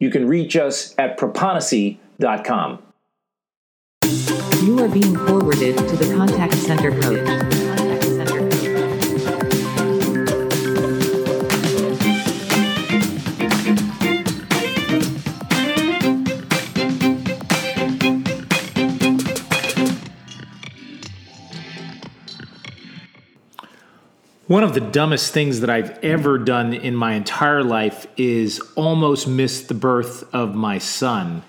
You can reach us at proponisi.com. You are being forwarded to the contact center coach. One of the dumbest things that I've ever done in my entire life is almost miss the birth of my son.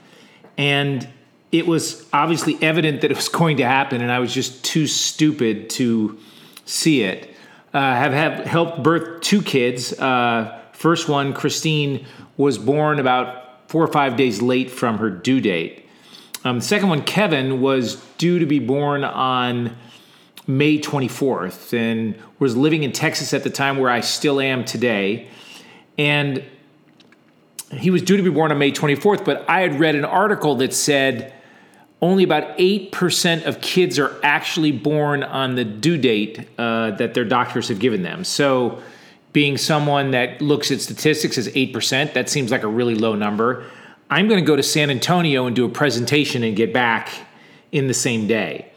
And it was obviously evident that it was going to happen, and I was just too stupid to see it. Uh, have have helped birth two kids. Uh, first one, Christine, was born about four or five days late from her due date. Um, second one, Kevin, was due to be born on May 24th and was living in Texas at the time where I still am today. And he was due to be born on May 24th, but I had read an article that said only about 8% of kids are actually born on the due date uh, that their doctors have given them. So, being someone that looks at statistics as 8%, that seems like a really low number. I'm going to go to San Antonio and do a presentation and get back in the same day.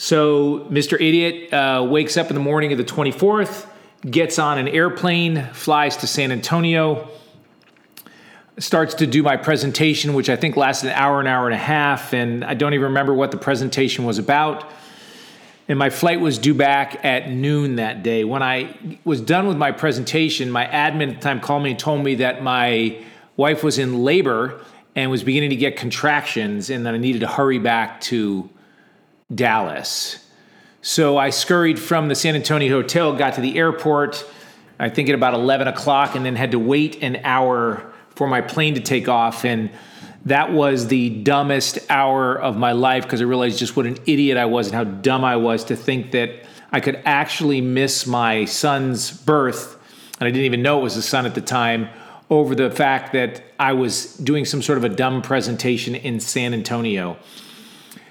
So Mr. Idiot uh, wakes up in the morning of the 24th, gets on an airplane, flies to San Antonio, starts to do my presentation, which I think lasted an hour, an hour and a half, and I don't even remember what the presentation was about. And my flight was due back at noon that day. When I was done with my presentation, my admin at the time called me and told me that my wife was in labor and was beginning to get contractions, and that I needed to hurry back to Dallas. So I scurried from the San Antonio hotel, got to the airport, I think at about 11 o'clock, and then had to wait an hour for my plane to take off. And that was the dumbest hour of my life because I realized just what an idiot I was and how dumb I was to think that I could actually miss my son's birth. And I didn't even know it was a son at the time over the fact that I was doing some sort of a dumb presentation in San Antonio.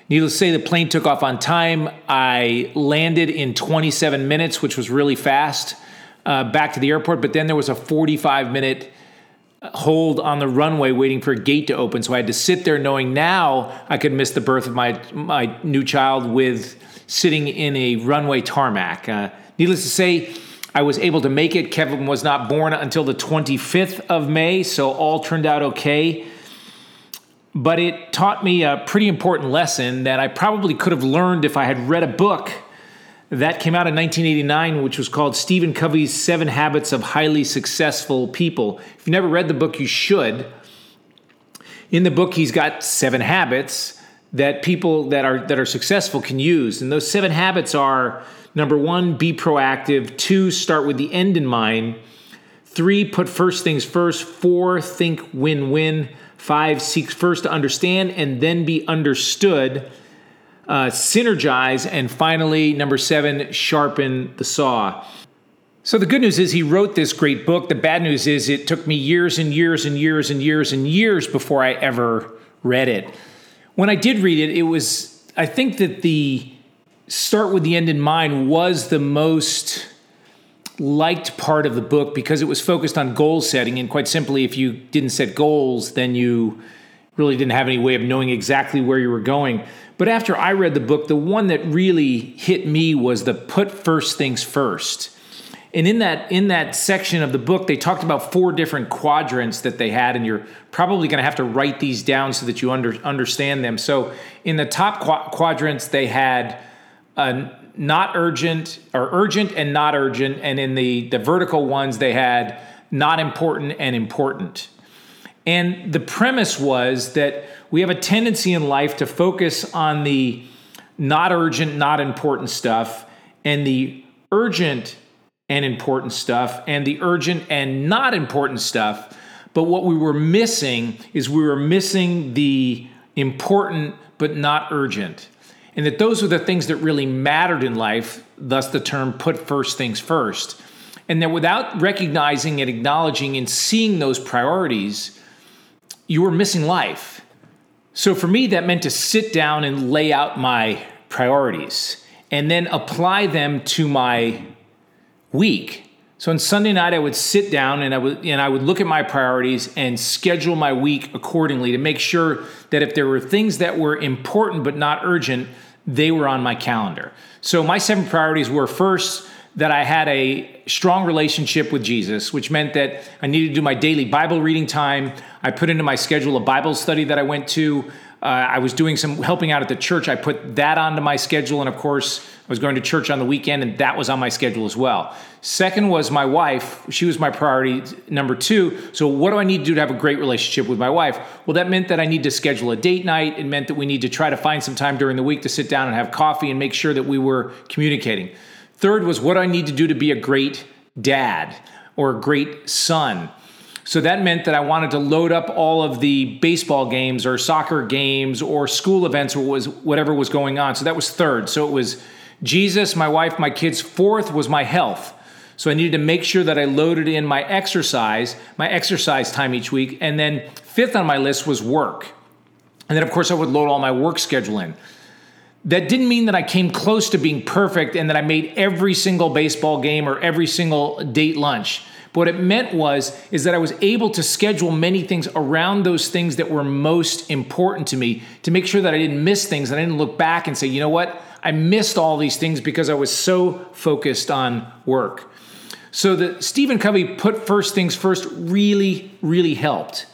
Needless to say, the plane took off on time. I landed in 27 minutes, which was really fast, uh, back to the airport. But then there was a 45 minute hold on the runway waiting for a gate to open. So I had to sit there knowing now I could miss the birth of my, my new child with sitting in a runway tarmac. Uh, needless to say, I was able to make it. Kevin was not born until the 25th of May, so all turned out okay but it taught me a pretty important lesson that I probably could have learned if I had read a book that came out in 1989, which was called Stephen Covey's Seven Habits of Highly Successful People. If you've never read the book, you should. In the book, he's got seven habits that people that are that are successful can use, and those seven habits are number one, be proactive. Two, start with the end in mind. Three, put first things first. Four, think win-win. Five, seek first to understand and then be understood. Uh, synergize. And finally, number seven, sharpen the saw. So the good news is he wrote this great book. The bad news is it took me years and years and years and years and years before I ever read it. When I did read it, it was, I think that the start with the end in mind was the most liked part of the book because it was focused on goal setting. And quite simply, if you didn't set goals, then you really didn't have any way of knowing exactly where you were going. But after I read the book, the one that really hit me was the put first things first. And in that in that section of the book, they talked about four different quadrants that they had, and you're probably going to have to write these down so that you under, understand them. So in the top qu- quadrants, they had a not urgent or urgent and not urgent and in the the vertical ones they had not important and important and the premise was that we have a tendency in life to focus on the not urgent not important stuff and the urgent and important stuff and the urgent and not important stuff but what we were missing is we were missing the important but not urgent. And that those were the things that really mattered in life, thus the term put first things first. And that without recognizing and acknowledging and seeing those priorities, you were missing life. So for me, that meant to sit down and lay out my priorities and then apply them to my week. So on Sunday night, I would sit down and I would and I would look at my priorities and schedule my week accordingly to make sure that if there were things that were important but not urgent, they were on my calendar. So my seven priorities were first that I had a strong relationship with Jesus, which meant that I needed to do my daily Bible reading time. I put into my schedule a Bible study that I went to. Uh, I was doing some helping out at the church. I put that onto my schedule. And of course, I was going to church on the weekend, and that was on my schedule as well. Second was my wife. She was my priority number two. So, what do I need to do to have a great relationship with my wife? Well, that meant that I need to schedule a date night. It meant that we need to try to find some time during the week to sit down and have coffee and make sure that we were communicating. Third was what do I need to do to be a great dad or a great son? So that meant that I wanted to load up all of the baseball games or soccer games or school events or was whatever was going on. So that was third. So it was Jesus, my wife, my kids. Fourth was my health. So I needed to make sure that I loaded in my exercise, my exercise time each week. And then fifth on my list was work. And then, of course, I would load all my work schedule in. That didn't mean that I came close to being perfect and that I made every single baseball game or every single date lunch. But what it meant was is that I was able to schedule many things around those things that were most important to me to make sure that I didn't miss things and I didn't look back and say, you know what, I missed all these things because I was so focused on work. So the Stephen Covey put first things first really, really helped.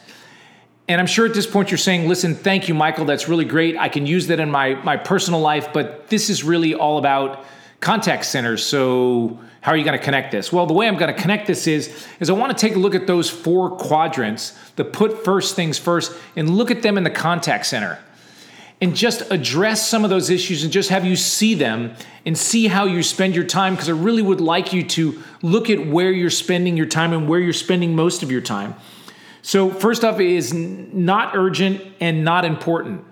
And I'm sure at this point you're saying, listen, thank you, Michael. That's really great. I can use that in my, my personal life, but this is really all about contact centers. So how are you going to connect this? Well, the way I'm going to connect this is, is I want to take a look at those four quadrants, the put first things first, and look at them in the contact center. And just address some of those issues and just have you see them and see how you spend your time. Because I really would like you to look at where you're spending your time and where you're spending most of your time. So, first off, is not urgent and not important.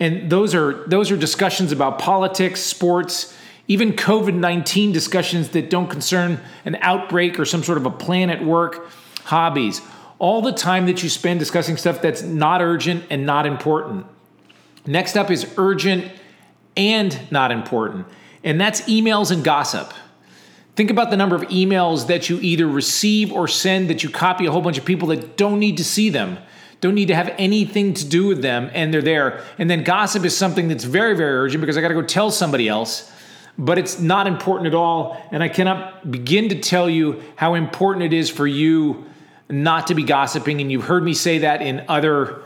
And those are those are discussions about politics, sports, even COVID-19 discussions that don't concern an outbreak or some sort of a plan at work, hobbies. All the time that you spend discussing stuff that's not urgent and not important. Next up is urgent and not important. And that's emails and gossip. Think about the number of emails that you either receive or send that you copy a whole bunch of people that don't need to see them, don't need to have anything to do with them, and they're there. And then gossip is something that's very, very urgent because I got to go tell somebody else, but it's not important at all. And I cannot begin to tell you how important it is for you not to be gossiping. And you've heard me say that in other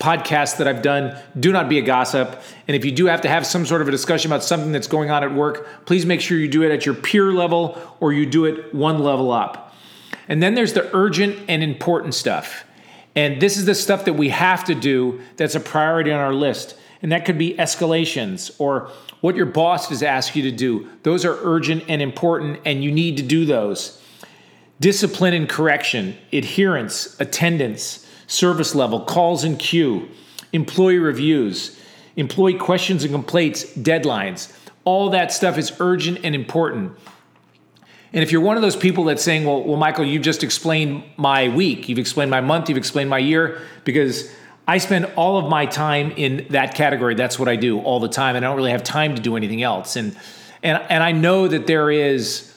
podcasts that I've done. Do not be a gossip. And if you do have to have some sort of a discussion about something that's going on at work, please make sure you do it at your peer level or you do it one level up. And then there's the urgent and important stuff. And this is the stuff that we have to do that's a priority on our list. And that could be escalations or what your boss has asked you to do. Those are urgent and important, and you need to do those. Discipline and correction, adherence, attendance, service level, calls and queue, employee reviews, employee questions and complaints, deadlines. All that stuff is urgent and important. And if you're one of those people that's saying, well, well, Michael, you've just explained my week, you've explained my month, you've explained my year, because I spend all of my time in that category. That's what I do all the time. And I don't really have time to do anything else. And and and I know that there is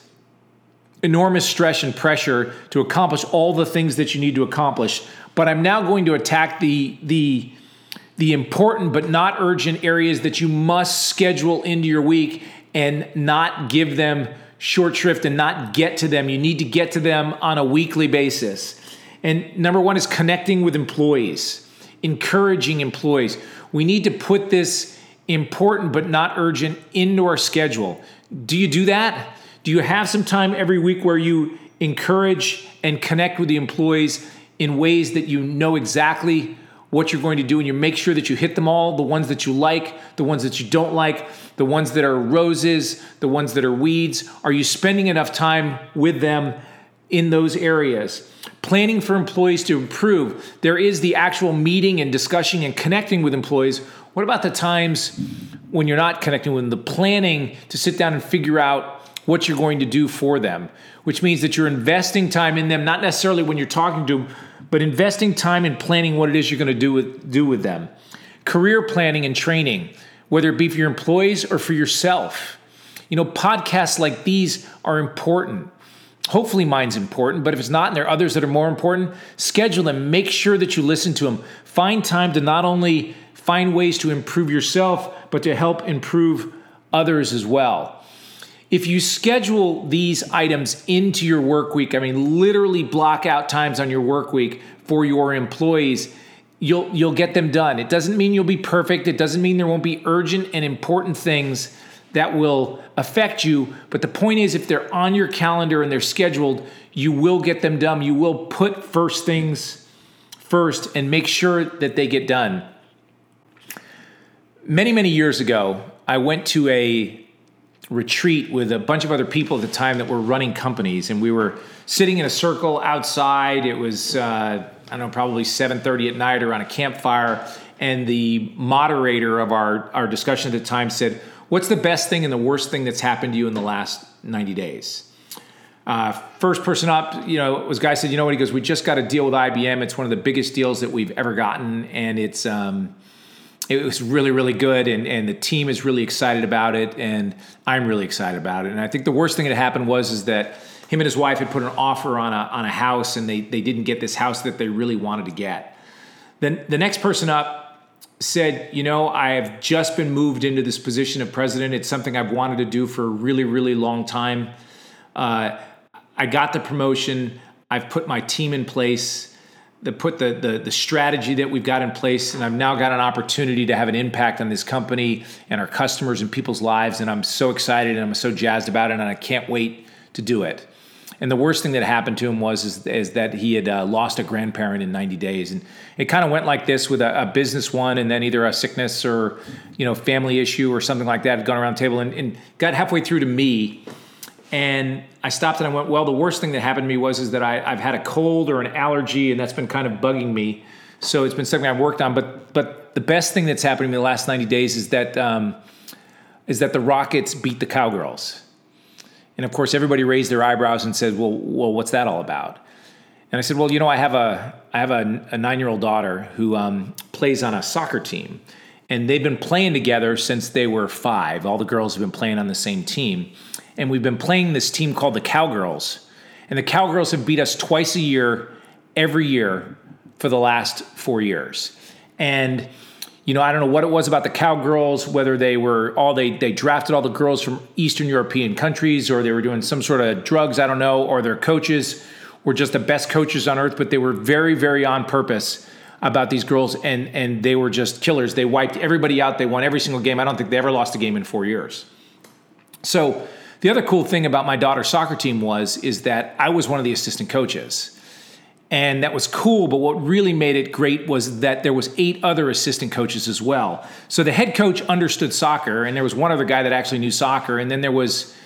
enormous stress and pressure to accomplish all the things that you need to accomplish but I'm now going to attack the the the important but not urgent areas that you must schedule into your week and not give them short shrift and not get to them. You need to get to them on a weekly basis. And number one is connecting with employees, encouraging employees. We need to put this important but not urgent into our schedule. Do you do that? Do you have some time every week where you encourage and connect with the employees in ways that you know exactly what you're going to do and you make sure that you hit them all the ones that you like, the ones that you don't like, the ones that are roses, the ones that are weeds. Are you spending enough time with them in those areas. Planning for employees to improve. There is the actual meeting and discussing and connecting with employees. What about the times when you're not connecting with them? The planning to sit down and figure out what you're going to do for them, which means that you're investing time in them, not necessarily when you're talking to them, but investing time in planning what it is you're going to do with, do with them. Career planning and training, whether it be for your employees or for yourself. You know, podcasts like these are important. Hopefully, mine's important, but if it's not and there are others that are more important, schedule them. Make sure that you listen to them. Find time to not only find ways to improve yourself, but to help improve others as well. If you schedule these items into your work week, I mean, literally block out times on your work week for your employees, you'll you'll get them done. It doesn't mean you'll be perfect. It doesn't mean there won't be urgent and important things that will affect you. But the point is, if they're on your calendar and they're scheduled, you will get them done. You will put first things first and make sure that they get done. Many, many years ago, I went to a retreat with a bunch of other people at the time that were running companies, and we were sitting in a circle outside. It was, uh, I don't know, probably 7:30 at night around a campfire, and the moderator of our, our discussion at the time said, What's the best thing and the worst thing that's happened to you in the last 90 days? Uh, first person up, you know, was guy said, you know what? He goes, we just got a deal with IBM. It's one of the biggest deals that we've ever gotten, and it's um, it was really really good, and and the team is really excited about it, and I'm really excited about it. And I think the worst thing that happened was is that him and his wife had put an offer on a on a house, and they they didn't get this house that they really wanted to get. Then the next person up said, you know, I have just been moved into this position of president. It's something I've wanted to do for a really, really long time. Uh, I got the promotion. I've put my team in place, the put the, the the strategy that we've got in place, and I've now got an opportunity to have an impact on this company and our customers and people's lives. And I'm so excited and I'm so jazzed about it, and I can't wait to do it. And the worst thing that happened to him was is, is that he had uh, lost a grandparent in 90 days, and it kind of went like this with a, a, business one, and then either a sickness or you know family issue or something like that had gone around the table, and, and got halfway through to me, and I stopped and I went, well, the worst thing that happened to me was is that I, I've had a cold or an allergy, and that's been kind of bugging me. So it's been something I've worked on. But but the best thing that's happened to me the last 90 days is that um, is that the Rockets beat the Cowgirls. And of course, everybody raised their eyebrows and said, "Well, well, what's that all about?" And I said, "Well, you know, I have a I have a, a nine year old daughter who um, plays on a soccer team, and they've been playing together since they were five. All the girls have been playing on the same team, and we've been playing this team called the Cowgirls. And the Cowgirls have beat us twice a year, every year for the last four years. And you know, I don't know what it was about the cowgirls, whether they were all they they drafted all the girls from Eastern European countries, or they were doing some sort of drugs, I don't know, or their coaches were just the best coaches on earth, but they were very, very on purpose about these girls, and and they were just killers. They wiped everybody out. They won every single game. I don't think they ever lost a game in four years. So the other cool thing about my daughter's soccer team was is that I was one of the assistant coaches. And that was cool but what really made it great was that there was eight other assistant coaches as well. So the head coach understood soccer and there was one other guy that actually knew soccer and then there was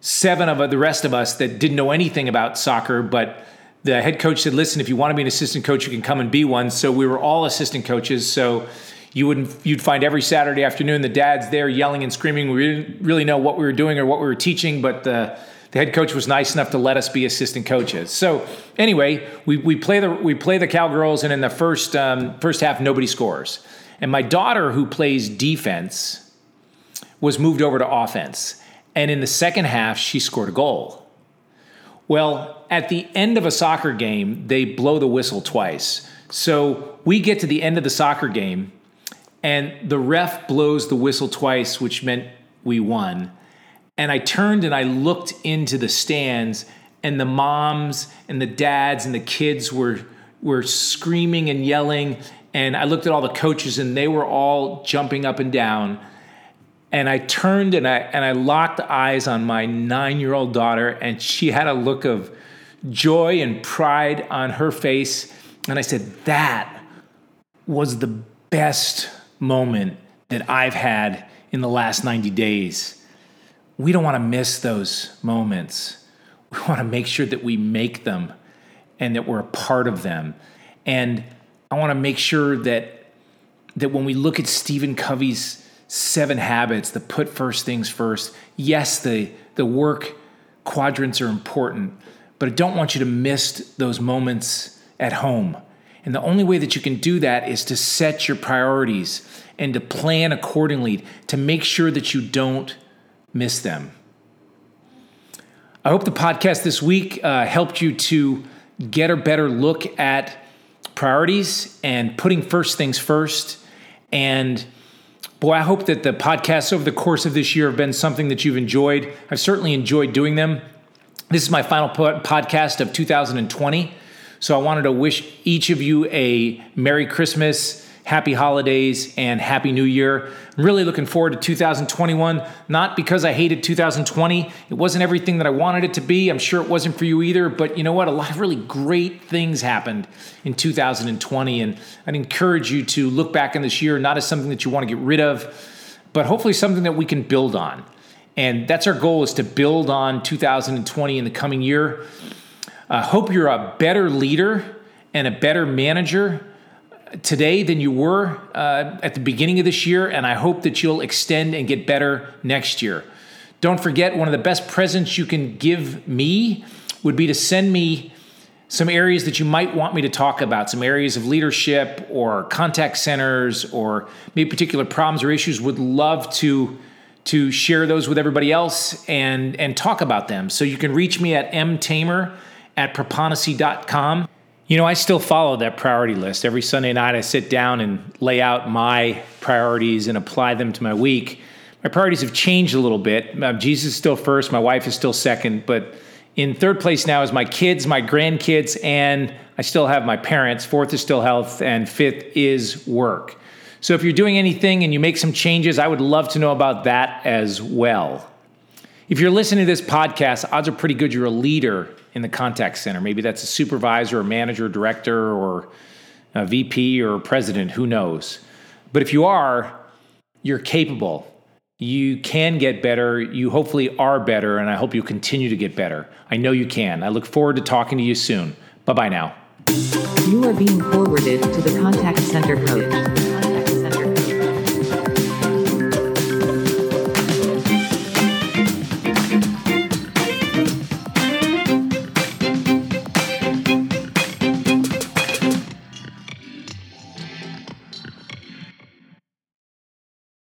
seven of the rest of us that didn't know anything about soccer but the head coach said listen if you want to be an assistant coach you can come and be one. So we were all assistant coaches. So you wouldn't you'd find every saturday afternoon the dads there yelling and screaming we didn't really know what we were doing or what we were teaching but the the head coach was nice enough to let us be assistant coaches. So anyway, we, we play the we play the Cowgirls, and in the first um, first half, nobody scores. And my daughter, who plays defense, was moved over to offense. And in the second half, she scored a goal. Well, at the end of a soccer game, they blow the whistle twice. So we get to the end of the soccer game, and the ref blows the whistle twice, which meant we won. And I turned and I looked into the stands, and the moms and the dads and the kids were, were screaming and yelling. And I looked at all the coaches, and they were all jumping up and down. And I turned and I, and I locked eyes on my nine year old daughter, and she had a look of joy and pride on her face. And I said, That was the best moment that I've had in the last 90 days we don't want to miss those moments. we want to make sure that we make them and that we're a part of them. And I want to make sure that that when we look at Stephen Covey's seven habits, the put first things first, yes, the the work quadrants are important, but I don't want you to miss those moments at home. And the only way that you can do that is to set your priorities and to plan accordingly to make sure that you don't miss them. I hope the podcast this week uh, helped you to get a better look at priorities and putting first things first. And boy, I hope that the podcasts over the course of this year have been something that you've enjoyed. I've certainly enjoyed doing them. This is my final podcast of 2020. So I wanted to wish each of you a Merry Christmas happy holidays and happy new year. I'm really looking forward to 2021, not because I hated 2020. It wasn't everything that I wanted it to be. I'm sure it wasn't for you either, but you know what? A lot of really great things happened in 2020. And I'd encourage you to look back on this year not as something that you want to get rid of, but hopefully something that we can build on. And that's our goal is to build on 2020 in the coming year. I uh, hope you're a better leader and a better manager today than you were uh, at the beginning of this year, and I hope that you'll extend and get better next year. Don't forget, one of the best presents you can give me would be to send me some areas that you might want me to talk about, some areas of leadership or contact centers or maybe particular problems or issues. Would love to to share those with everybody else and and talk about them. So you can reach me at mtamer at proponisi.com. You know, I still follow that priority list. Every Sunday night, I sit down and lay out my priorities and apply them to my week. My priorities have changed a little bit. Uh, Jesus is still first, my wife is still second, but in third place now is my kids, my grandkids, and I still have my parents. Fourth is still health, and fifth is work. So if you're doing anything and you make some changes, I would love to know about that as well. If you're listening to this podcast, odds are pretty good you're a leader in the contact center. Maybe that's a supervisor, a manager, director, or a VP or a president, who knows. But if you are, you're capable. You can get better. You hopefully are better, and I hope you continue to get better. I know you can. I look forward to talking to you soon. Bye bye now. You are being forwarded to the contact center coach.